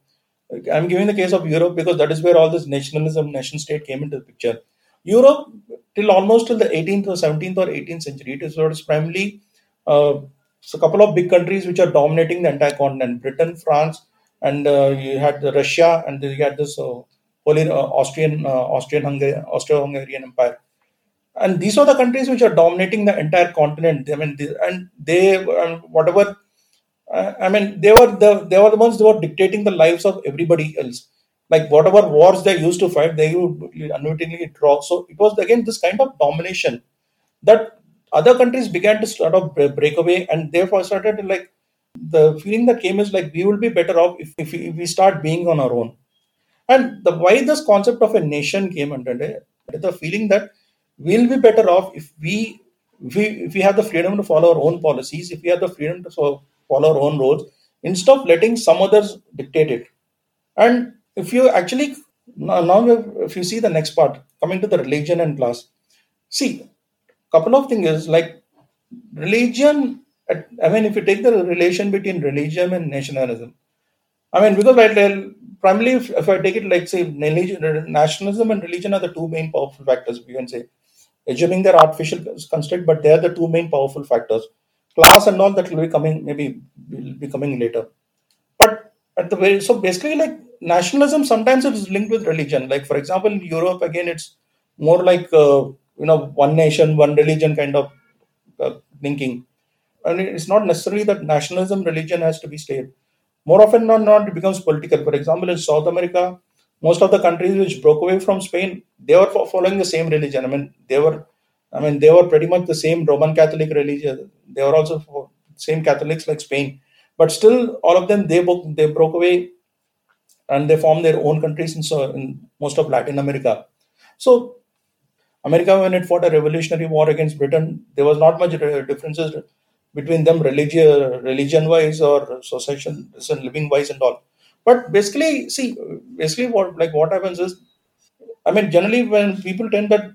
Speaker 4: i'm giving the case of europe because that is where all this nationalism nation state came into the picture. Europe till almost till the 18th or 17th or 18th century it is sort of primarily uh, so a couple of big countries which are dominating the entire continent: Britain, France, and uh, you had Russia, and you had this uh, Holy uh, Austrian uh, Austrian Hungary Austro-Hungarian Empire. And these are the countries which are dominating the entire continent. I mean, and they whatever. Uh, I mean, they were the they were the ones who were dictating the lives of everybody else. Like whatever wars they used to fight, they would unwittingly draw. So it was again this kind of domination that other countries began to sort of break away and therefore started like the feeling that came is like we will be better off if, if, we, start being on our own. And the why this concept of a nation came under the feeling that we'll be better off if we if we if we have the freedom to follow our own policies if we have the freedom to follow our own roads instead of letting some others dictate it. And if you actually now if you see the next part coming to the religion and class. See couple of things is like religion i mean if you take the relation between religion and nationalism i mean because right primarily if, if i take it like say religion, nationalism and religion are the two main powerful factors you can say assuming they're artificial construct but they're the two main powerful factors. Class and all that will be coming maybe will be coming later. But at the very so basically like nationalism sometimes it is linked with religion. Like for example in europe again it's more like uh, you know one nation one religion kind of uh, thinking. And it's not necessarily that nationalism religion has to be stayed. More often than not it becomes political. For example in south america most of the countries which broke away from spain they were following the same religion. I mean they were i mean they were pretty much the same roman catholic religion. They were also same catholics like spain. But still all of them they broke they broke away and they formed their own countries in, in most of latin america. So America, when it fought a revolutionary war against Britain, there was not much uh, differences between them religion, religion-wise or social living-wise and all. But basically, see, basically, what like what happens is, I mean, generally when people tend that,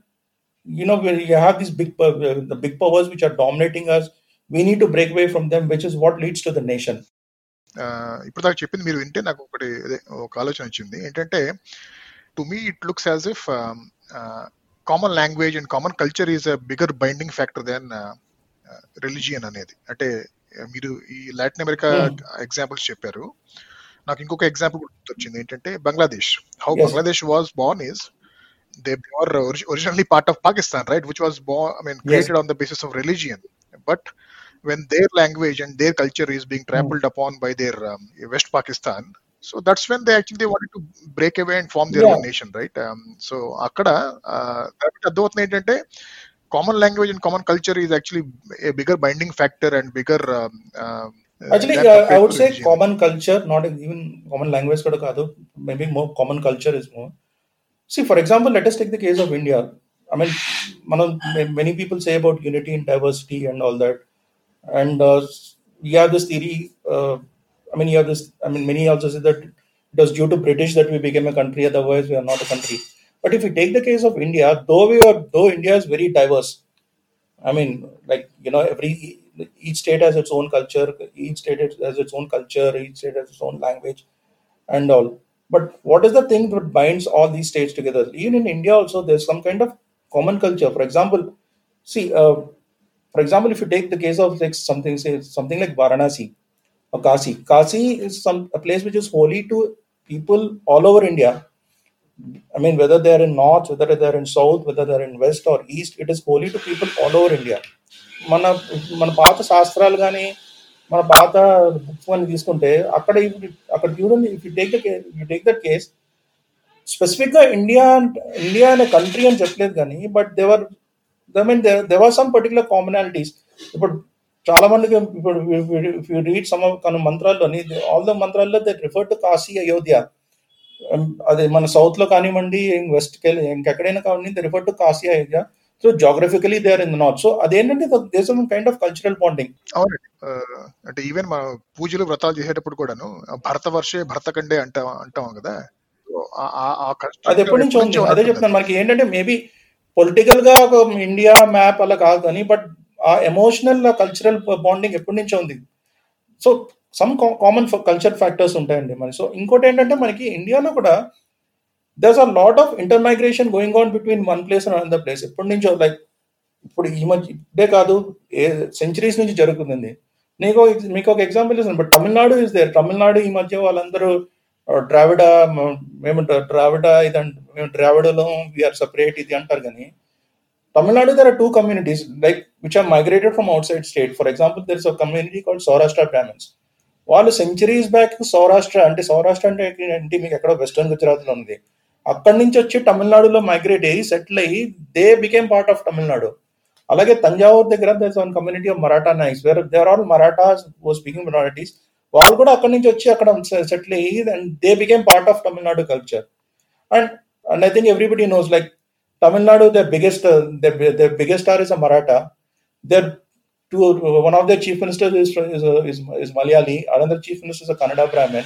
Speaker 4: you know, when you have these big pow- uh, the big powers which are dominating us, we need to break away from them, which is what leads to the nation.
Speaker 3: ఇప్పుడు దాకా చెప్పింది మీరు వింటే నాకు ఒకటి అదే ఒక ఆలోచన వచ్చింది ఏంటంటే to me it looks as if common language and common culture is a bigger binding factor then religion అనేది అంటే uh, మీరు ఈ లాటిన్ అమెరికా
Speaker 4: Hmm.
Speaker 3: ఎగ్జాంపుల్స్ చెప్పారు నాకు ఇంకొక ఎగ్జాంపుల్ గుర్తొచ్చింది ఏంటంటే Bangladesh how
Speaker 4: Yes.
Speaker 3: Bangladesh was Born is they were orig- originally part of Pakistan, right? Which was born, I mean,
Speaker 4: Yes.
Speaker 3: created on the basis of religion. But when their language and their culture is being trampled upon by their um, West Pakistan, so that's when they actually they wanted to break away and form their
Speaker 4: Yeah.
Speaker 3: own nation, right? Um, so అక్కడ uh, కాబట్టి అర్థమవుతుంది ఏంటంటే common language and common culture is actually a bigger binding factor and bigger
Speaker 4: Actually, uh, I would say common culture, not even common language, kuda kaadu. maybe more common culture is more. See, for example, let us take the case of India. I mean, Manan, many people say about unity and diversity and all that. And uh, we I mean, you have this. I mean, many also say that it was due to British that we became a country. Otherwise, we are not a country. But if we take the case of India, though we are, though India is very diverse. I mean, like you know, every each state has its own culture. Each state has its own culture. Each state has its own language, and all. But what is the thing that binds all these states together? Even in India, also there's some kind of common culture. For example, see, uh, for example, if you take the case of like something, say something like Varanasi or Kasi. Kasi is some a place which is holy to people all over India. I mean, whether they are in north, whether they are in south, whether they are in west or east, it is holy to people all over India. మన మన పాత శాస్త్రాలు కానీ మన పాత books కానీ తీసుకుంటే అక్కడ అక్కడ చూడండి if you take the you take that case స్పెసిఫిక్గా ఇండియా ఇండియా అనే కంట్రీ అని చెప్పలేదు కానీ but there are I mean there are some particular commonalities ఇప్పుడు చాలా మందికి ఇప్పుడు రీడ్ సమ్ కొన్ని మంత్రాల్లోని all the మంత్రాల్లో they refer to Kashi Ayodhya. అదే మన సౌత్లో కానివ్వండి వెస్ట్కి వెళ్ళి ఇంకెక్కడైనా కానివ్వండి they refer to Kashi Ayodhya. So geographically they are in north so అదేంటంటే that's kind of cultural bonding
Speaker 3: అవునండి. అంటే ఈవెన్ మన పూజలు వ్రతాలు చేసేటప్పుడు కూడాను భరత వర్షే భరతకండే అంటాం అంటాం కదా.
Speaker 4: అది ఎప్పటి నుంచో అదే. చెప్తున్నాను మనకి ఏంటంటే మేబీ పొలిటికల్గా ఒక ఇండియా మ్యాప్ అలా కాదు కానీ బట్ ఆ ఎమోషనల్ కల్చరల్ బాండింగ్ ఎప్పటి నుంచో ఉంది. So some common culture factors ఉంటాయండి మరి. సో ఇంకోటి ఏంటంటే మనకి ఇండియాలో కూడా there's are lot of intermigration going on between one place and another place ఎప్పటి నుంచో లైక్ ఇప్పుడు ఈ మధ్య ఇప్పుడే కాదు ఏ సెంచరీస్ నుంచి జరుగుతుంది. నీకు మీకు ఒక ఎగ్జాంపుల్ ఇస్తాను. But Tamil Nadu is there Tamil Nadu ఈ మధ్య వాళ్ళందరూ ద్రావిడ మేము మేమంటారు ద్రావిడ ఇది మేము ద్రావిడలో వీఆర్ సపరేట్ ఇది అంటారు కానీ Tamil Nadu there are two communities like which are migrated from outside state. For example there is a community called saurashtra brahmins వాళ్ళు సెంచరీస్ బ్యాక్ సౌరాష్ట్ర అంటే సౌరాష్ట్ర అంటే ఏంటి మీకు ఎక్కడ వెస్టర్న్ గుజరాత్లో ఉంది. అక్కడి నుంచి వచ్చి తమిళనాడులో మైగ్రేట్ అయ్యి సెటిల్ అయ్యి they became part of Tamil Nadu అలాగే తంజావూర్ దగ్గర దర్స్ one community of Maratha nice wear there all Marathas speaking minorities వాళ్ళు కూడా అక్కడి నుంచి వచ్చి అక్కడ సెటిల్ అయ్యి and they became part of Tamil Nadu culture and and I think everybody knows like Tamil Nadu, their biggest uh, their, their biggest star is a Maratha. Their two, one of their chief ministers is is, uh, is, is Malayali. Another chief minister is a Kannada Brahmin,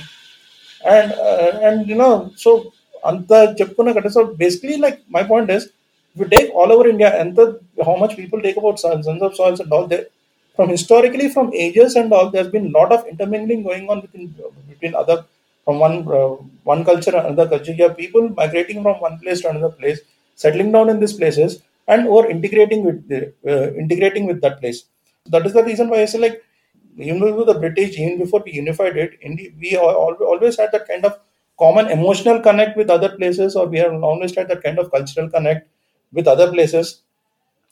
Speaker 4: and uh, and you know so anta cheppuna So basically, like my point is, if you take all over India and the, how much people take about sons, of soils and all that, from historically from ages and all, there's been lot of intermingling going on between between other from one uh, one culture another culture. You have people migrating from one place to another place settling down in these places and or integrating with the, uh, integrating with that place. That is the reason why i say like even with the british even before we unified it India, we al- al- always had that kind of common emotional connect with other places or we have always had that kind of cultural connect with other places.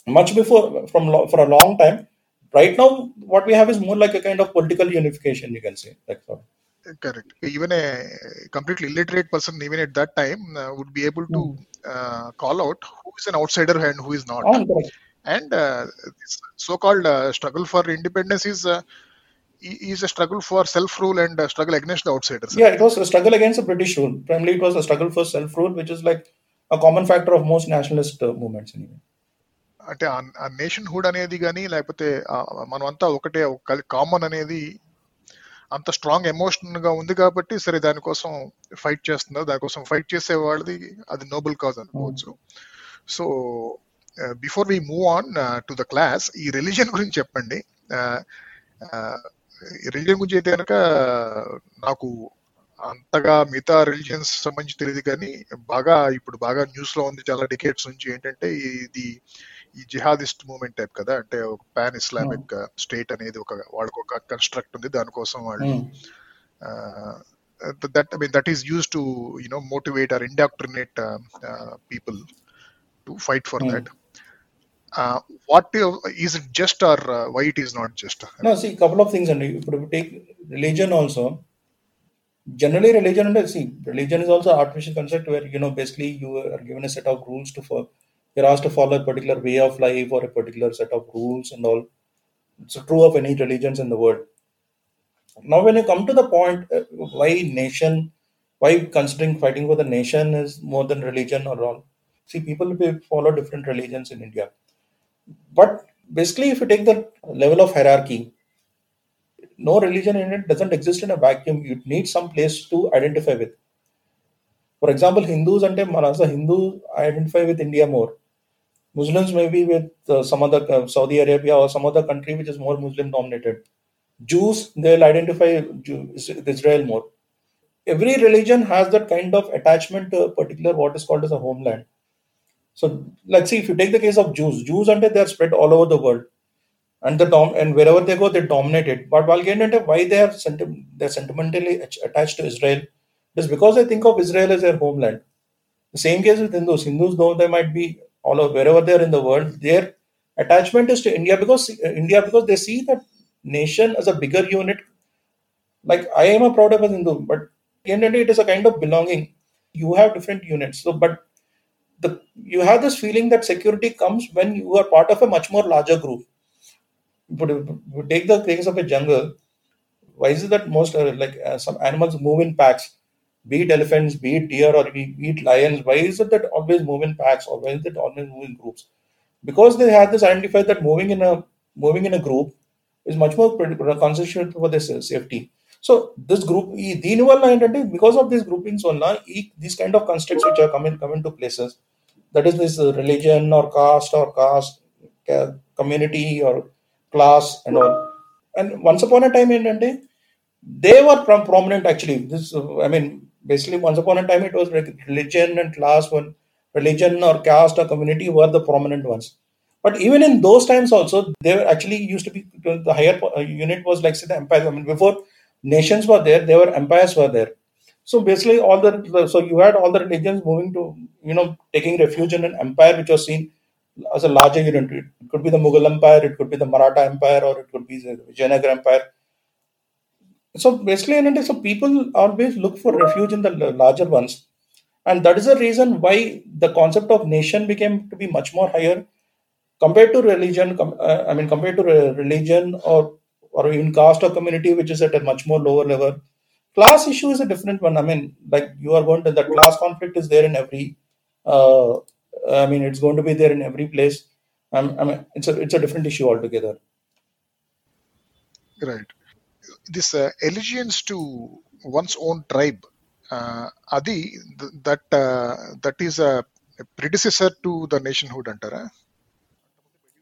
Speaker 4: Much before from for a long time right now what we have is more like a kind of political unification you can say. Like
Speaker 3: Correct. Even a completely illiterate person, even at that time, uh, would be able to uh, call out who is an outsider and who is not.
Speaker 4: Oh, correct.
Speaker 3: And uh, this so-called uh, struggle for independence is uh, i- is a struggle for self-rule and uh, struggle against the outsiders.
Speaker 4: Yeah, it was a struggle against the British rule. Primarily, it was a struggle for self-rule, which is like a common factor of most nationalist uh, movements. Anyway.
Speaker 3: అంటే ఆ nation hood అనేది కానీ లేకపోతే ఆ మనం అంతా ఒకటే common అనేది అంత స్ట్రాంగ్ ఎమోషన్గా ఉంది కాబట్టి సరే దానికోసం ఫైట్ చేస్తున్నారు దానికోసం ఫైట్ చేసే వాళ్ళది అది నోబెల్ కాజ్ అనుకోవచ్చు. So before we move on to the class ఈ రిలీజన్ గురించి చెప్పండి. రిలీజన్ గురించి అయితే కనుక నాకు అంతగా మిగతా రిలీజియన్స్ సంబంధించి తెలియదు కానీ బాగా ఇప్పుడు బాగా న్యూస్లో ఉంది చాలా డికేట్స్ నుంచి ఏంటంటే ఇది ఈ జిహాదిస్ట్ మూవ్మెంట్ టైప్ కదా అంటే ఒక పాన్ ఇస్లామిక్ స్టేట్ అనేది ఒక వాళ్ళకి ఒక కన్స్ట్రక్ట్ ఉంది దానికోసం వాళ్ళు that I mean that is use to you know motivate or indoctrinate people to fight for that what is it just or why it is not just
Speaker 4: No, see, couple of things, and if you take religion also, generally religion, and see, religion is also an artificial concept where you know basically you are given a set of rules to follow. you're asked to follow a particular way of life or a particular set of rules and all. It's true of any religions in the world. Now, when you come to the point, uh, why nation, why considering fighting for the nation is more than religion or all. See, people follow different religions in India. But basically, if you take the level of hierarchy, no religion in it doesn't exist in a vacuum. You need some place to identify with. For example, Hindus and Manasa Hindu identify with India more. Muslims maybe with uh, some other uh, Saudi Arabia or some other country which is more Muslim dominated. Jews they'll identify Jew- Israel more. Every religion has that kind of attachment to a particular what is called as a homeland. So, let's see if you take the case of Jews. Jews and they are spread all over the world and the dom- and wherever they go they dominate it but while getting into why they are senti- they're sentimentally attached to israel is because they think of israel as their homeland the same case with hindus hindus though they might be all over wherever they are in the world their attachment is to india because uh, india because they see that nation as a bigger unit. Like i am a proud of a hindu but in the of the day, it is a kind of belonging. You have different units. So but the you have this feeling that security comes when you are part of a much more larger group. But take the case of a jungle, why is it that most uh, like uh, some animals move in packs? Be it elephants, be it deer, or be, be it lions. Why is it that always move in packs, or why is it always move in groups? Because they have this identified that moving in a moving in a group is much more constitutional for their sa- safety. So this group, ఈ దీనివల్ల ఏంటంటే because of these groupings వల్ల ఈ these kind of constructs which are coming come into places, that is this uh, religion or caste or caste ca- community or class and all. And once upon a time, ఏంటంటే they were prom- prominent actually. This, uh, I mean, basically, once upon a time, it was like religion and class. One religion or caste or community were the prominent ones. But even in those times, also, they were actually used to be the higher uh, unit was like say the empire. I mean, before nations were there, there were empires were there. So basically, all the so you had all the religions moving to you know taking refuge in an empire which was seen as a larger unit. It could be the Mughal Empire, it could be the Maratha Empire, or it could be the Vijayanagar Empire. So basically, India, so people always look for refuge in the larger ones, and that is the reason why the concept of nation became to be much more higher compared to religion. com- uh, I mean, compared to re- religion or or even caste or community, which is at a much more lower level. Class issue is a different one. I mean, like you are going to the class conflict is there in every. Uh, I mean, it's going to be there in every place. Um, I mean, it's a it's a different issue altogether
Speaker 3: this uh, allegiance to one's own tribe, uh, Adi, th- that uh, that is a predecessor to the nationhood under.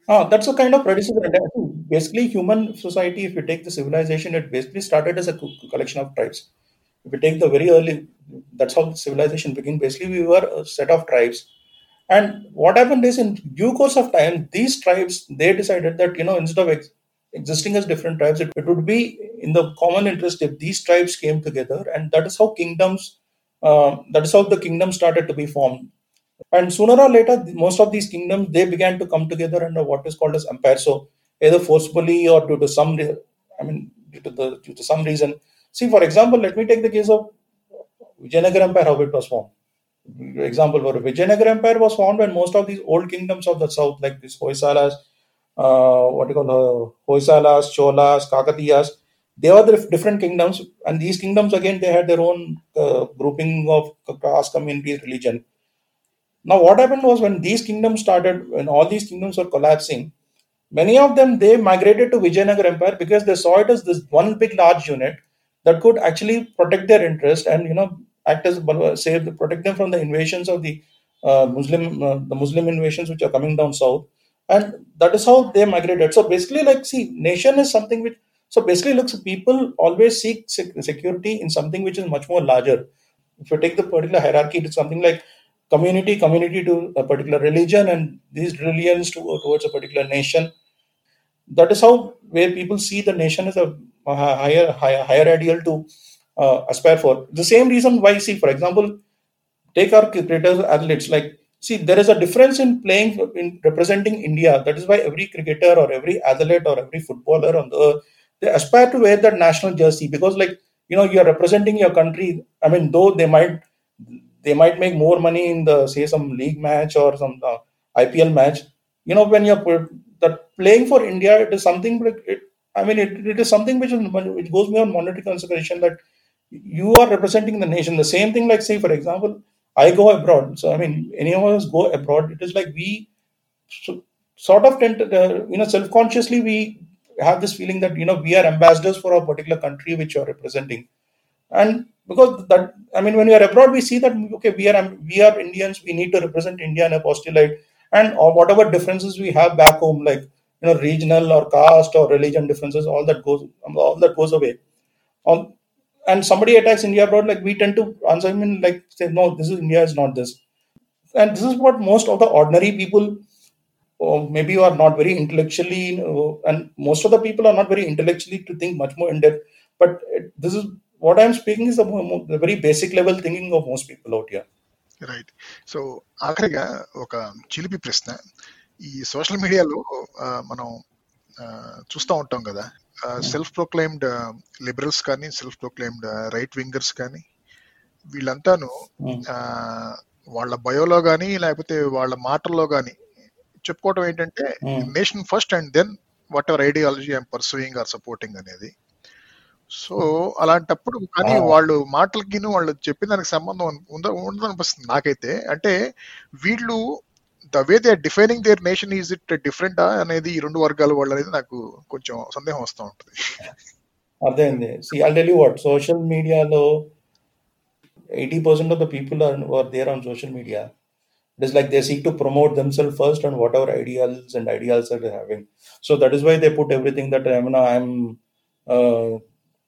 Speaker 4: Ah, that's a kind of predecessor. Basically, human society, if you take the civilization, it basically started as a collection of tribes. If you take the very early, that's how civilization began. Basically, we were a set of tribes. And what happened is, in due course of time, these tribes they decided that you know instead of existing as different tribes, it, it would be in the common interest if these tribes came together, and that is how kingdoms. Uh, that is how the kingdom started to be formed. And sooner or later most of these kingdoms they began to come together under what is called as empire. So either forcibly or due to some i mean due to the due to some reason. See for example let me take the case of vijayanagar empire how it was formed. Example where vijayanagar empire was formed when most of these old kingdoms of the south like these hoysalas uh, what you call uh, hoysalas cholas kakatiyas they were the different kingdoms and these kingdoms again they had their own uh, grouping of caste communities religion. Now, what happened was when these kingdoms started, when all these kingdoms were collapsing, many of them they migrated to Vijayanagar Empire because they saw it as this one big large unit that could actually protect their interest and you know act as save protect them from the invasions of the uh, Muslim uh, the Muslim invasions which are coming down south, and that is how they migrated. So basically, like see, nation is something which so basically looks people always seek sec- security in something which is much more larger. If you take the particular hierarchy, it's something like community, community to a particular religion, and these religions to, towards a particular nation. That is how where people see the nation as a, higher, higher, higher ideal to uh, aspire for. The same reason why, see, for example, take our cricketers, athletes. Like, see, there is a difference in playing in representing India. That is why every cricketer or every athlete or every footballer on the earth they aspire to wear that national jersey because, like, you know, you are representing your country. I mean, though they might they might make more money in the say some league match or some uh, IPL match. You know, when you're that playing for India, it is something like. I mean, it, it is something which which goes beyond monetary consideration that you are representing the nation. The same thing, like say for example, I go abroad. So I mean, any of us go abroad. It is like we so, sort of tend to, uh, you know self-consciously we have this feeling that you know we are ambassadors for a particular country which you're representing and because that i mean when we are abroad we see that okay we are we are indians we need to represent india in a positive light and or whatever differences we have back home like you know regional or caste or religion differences all that goes all that goes away um, and somebody attacks india abroad like we tend to answer him in like say no this is india is not this and this is what most of the ordinary people or maybe you are not very intellectually uh, and most of the people are not very intellectually to think much more in depth but it, this is what i'm speaking is the, mo- mo- the very basic level thinking of most people out here
Speaker 3: right so ఆఖరిగా ఒక చిలిపి ప్రశ్న ఈ social మీడియాలో మనం ఆ, చూస్తూ ఉంటాం కదా సెల్ఫ్ ప్రొక్లైమ్డ్ లిబరల్స్ కానీ సెల్ఫ్ ప్రొక్లైమ్డ్ రైట్ వింగర్స్ కానీ వీళ్ళంతాను
Speaker 4: Mm.
Speaker 3: ఆ, వాళ్ళ బయోలో కానీ లేకపోతే వాళ్ళ మాటల్లో కానీ చెప్పుకోవటం ఏంటంటే
Speaker 4: Mm.
Speaker 3: Nation first and then whatever ideology I'm pursuing or supporting అనేది సో అలాంటప్పుడు కానీ. వాళ్ళు మాటలకి వాళ్ళు చెప్పిన దానికి సంబంధం ఉంద ఉండదనిపిస్తుంది నాకైతే అంటే వీళ్ళు the way they defining their nation is it different అనేది ఈ రెండు వర్గాల వాళ్ళు అనేది నాకు కొంచెం సందేహం వస్తూ ఉంటుంది
Speaker 4: అర్థమైంది see I tell you what social మీడియాలో eighty percent of the people are are there on social media it is like they seek to promote themself first and whatever ideals and ideals are having so that is why they put everything that I'm I'm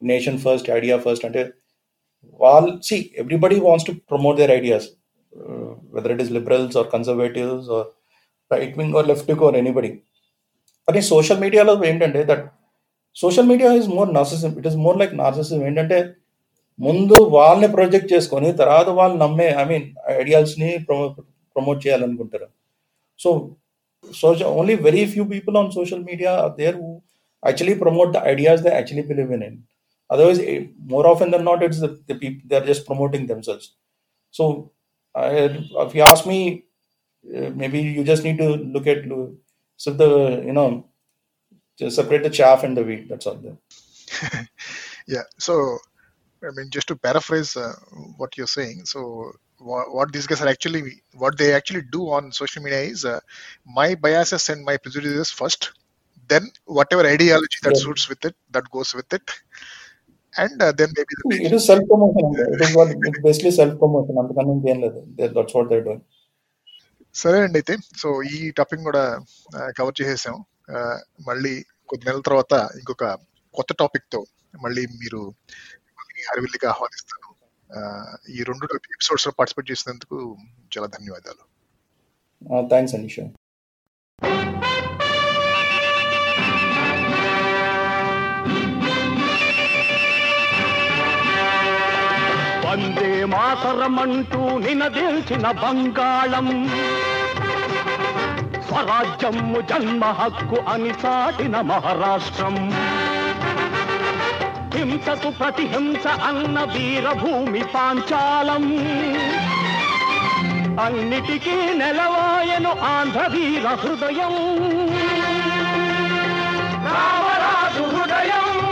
Speaker 4: nation first idea first అంటే వాళ్ళు see everybody wants to promote their ideas uh, whether it is liberals or conservatives or right or or left or anybody కానీ social social ఏంటంటే that social media is more narcissism it is more like narcissism ఏంటంటే ముందు వాళ్ళని project చేసుకొని తర్వాత వాళ్ళు నమ్మే I mean ఐడియాల్స్ని ప్రమో ప్రమోట్ చేయాలనుకుంటారు. So social only very few people on social media there actually promote the ideas they actually believe in otherwise more of then not it's they are just promoting themselves so if you ask me, uh, maybe you just need to look at so the you know just separate the chaff and the wheat. That's all. There.
Speaker 3: yeah so i mean just to paraphrase uh, what you're saying so wha- what these guys are actually what they actually do on social media is uh, my biases and my prejudices first then whatever ideology that
Speaker 4: Yeah.
Speaker 3: suits with it that goes with it and then maybe
Speaker 4: it is self promotion it is what it basically self promotion అంతకన్నా ఇంకేం లేదు that's what they doing
Speaker 3: సరే అండి అయితే. So ఈ topic కూడా cover చేసేసాం. మళ్ళీ కొద్ది నెలల తర్వాత ఇంకొక కొత్త టాపిక్తో మళ్ళీ మీరు అరవిల్లిగా ఆహ్వానిస్తాను. ఈ రెండు ఎపిసోడ్స్లో పార్టిసిపేట్ చేసినందుకు చాలా ధన్యవాదాలు.
Speaker 4: థ్యాంక్స్ అనిషా
Speaker 1: వందే మాతరమంటూ నినదేల్చిన బంగాళం. స్వరాజ్యము జన్మ హక్కు అని సాటిన మహారాష్ట్రం. హింసకు ప్రతిహింస అన్న వీరభూమి పాంచాలం. అన్నిటికీ నెలవాయను ఆంధ్ర వీర హృదయం. రామరాజు హృదయం.